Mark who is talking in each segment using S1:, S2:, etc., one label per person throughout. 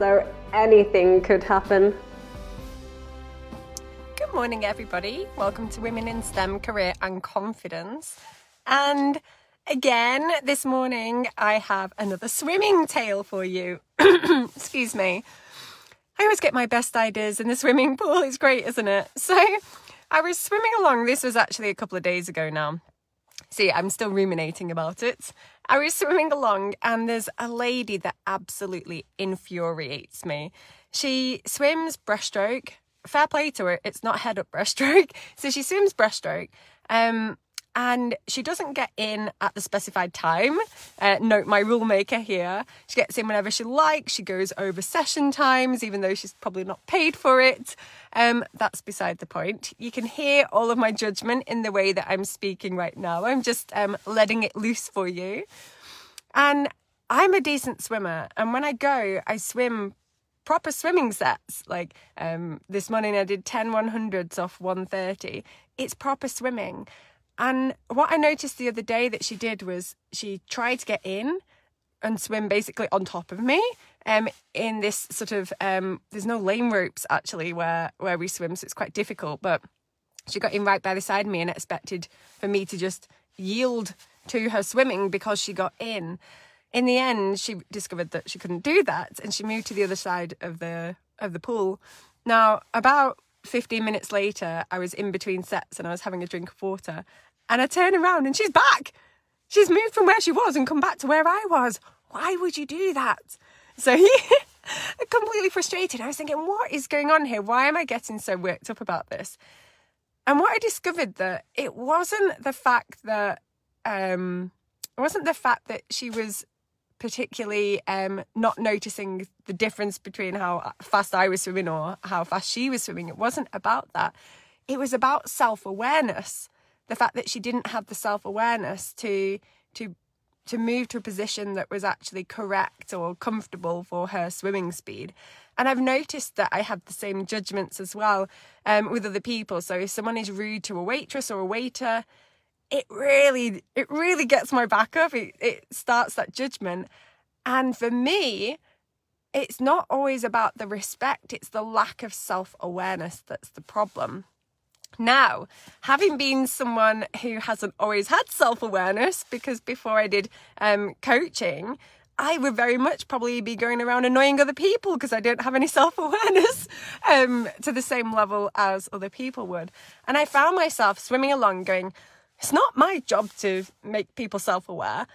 S1: so anything could happen.
S2: Good morning, everybody. Welcome to Women in STEM Career and Confidence. And again, this morning I have another swimming tale for you. Excuse me. I always get my best ideas in the swimming pool. It's great, isn't it? So I was swimming along. This was actually a couple of days ago now. See, I'm still ruminating about it. I was swimming along and there's a lady that absolutely infuriates me. She swims breaststroke. Fair play to her. It's not head up breaststroke. So she swims breaststroke. Um, and she doesn't get in at the specified time. Uh, note my rule maker here. She gets in whenever she likes. She goes over session times, even though she's probably not paid for it. Um, that's beside the point. You can hear all of my judgment in the way that I'm speaking right now. I'm just um, letting it loose for you. And I'm a decent swimmer. And when I go, I swim proper swimming sets. Like um, this morning, I did 10 100s off 130. It's proper swimming. And what I noticed the other day that she did was she tried to get in and swim basically on top of me. Um, in this sort of um, there's no lane ropes actually where where we swim, so it's quite difficult. But she got in right by the side of me and expected for me to just yield to her swimming because she got in. In the end, she discovered that she couldn't do that, and she moved to the other side of the of the pool. Now, about 15 minutes later, I was in between sets and I was having a drink of water, and I turn around and she's back. She's moved from where she was and come back to where I was. Why would you do that? So he completely frustrated. I was thinking, what is going on here? Why am I getting so worked up about this? And what I discovered that it wasn't the fact that um it wasn't the fact that she was particularly um not noticing the difference between how fast I was swimming or how fast she was swimming. It wasn't about that. It was about self-awareness the fact that she didn't have the self awareness to to to move to a position that was actually correct or comfortable for her swimming speed. And I've noticed that I have the same judgments as well um, with other people. So if someone is rude to a waitress or a waiter, it really it really gets my back up. It, it starts that judgment. And for me, it's not always about the respect, it's the lack of self awareness that's the problem. Now, having been someone who hasn't always had self awareness, because before I did um, coaching, I would very much probably be going around annoying other people because I don't have any self awareness um, to the same level as other people would. And I found myself swimming along going, it's not my job to make people self aware.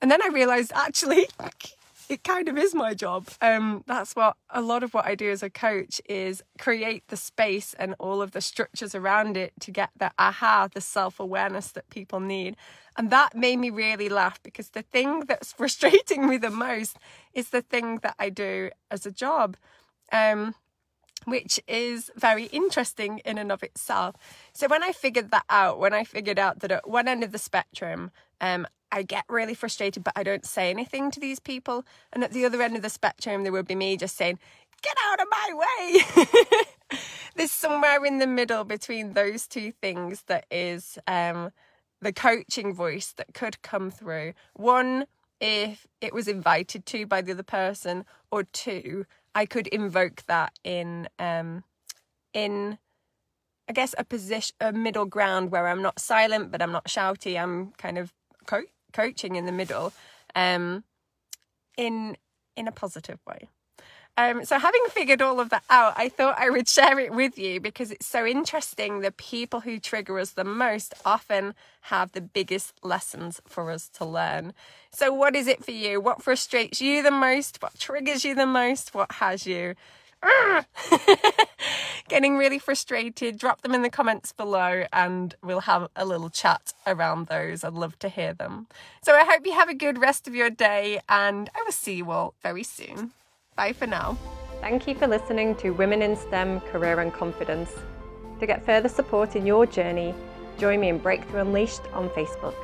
S2: And then I realized actually, it kind of is my job. Um, that's what a lot of what I do as a coach is create the space and all of the structures around it to get the aha, the self awareness that people need. And that made me really laugh because the thing that's frustrating me the most is the thing that I do as a job. Um, which is very interesting in and of itself. So when I figured that out, when I figured out that at one end of the spectrum, um, I get really frustrated, but I don't say anything to these people. And at the other end of the spectrum, there would be me just saying, Get out of my way. There's somewhere in the middle between those two things that is um, the coaching voice that could come through. One, if it was invited to by the other person, or two, I could invoke that in um, in I guess a position, a middle ground where I'm not silent, but I'm not shouty. I'm kind of co- coaching in the middle, um, in in a positive way. Um, so having figured all of that out, I thought I would share it with you because it's so interesting. The people who trigger us the most often have the biggest lessons for us to learn. So what is it for you? What frustrates you the most? What triggers you the most? What has you getting really frustrated, drop them in the comments below and we'll have a little chat around those. I'd love to hear them. So I hope you have a good rest of your day and I will see you all very soon. Bye for now. Thank you for listening to Women in STEM Career and Confidence. To get further support in your journey, join me in Breakthrough Unleashed on Facebook.